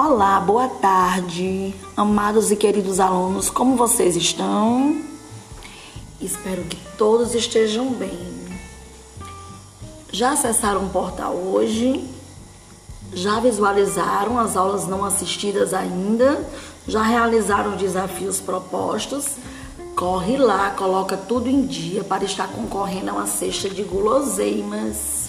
Olá, boa tarde, amados e queridos alunos, como vocês estão? Espero que todos estejam bem. Já acessaram o portal hoje? Já visualizaram as aulas não assistidas ainda? Já realizaram os desafios propostos? Corre lá, coloca tudo em dia para estar concorrendo a uma cesta de guloseimas.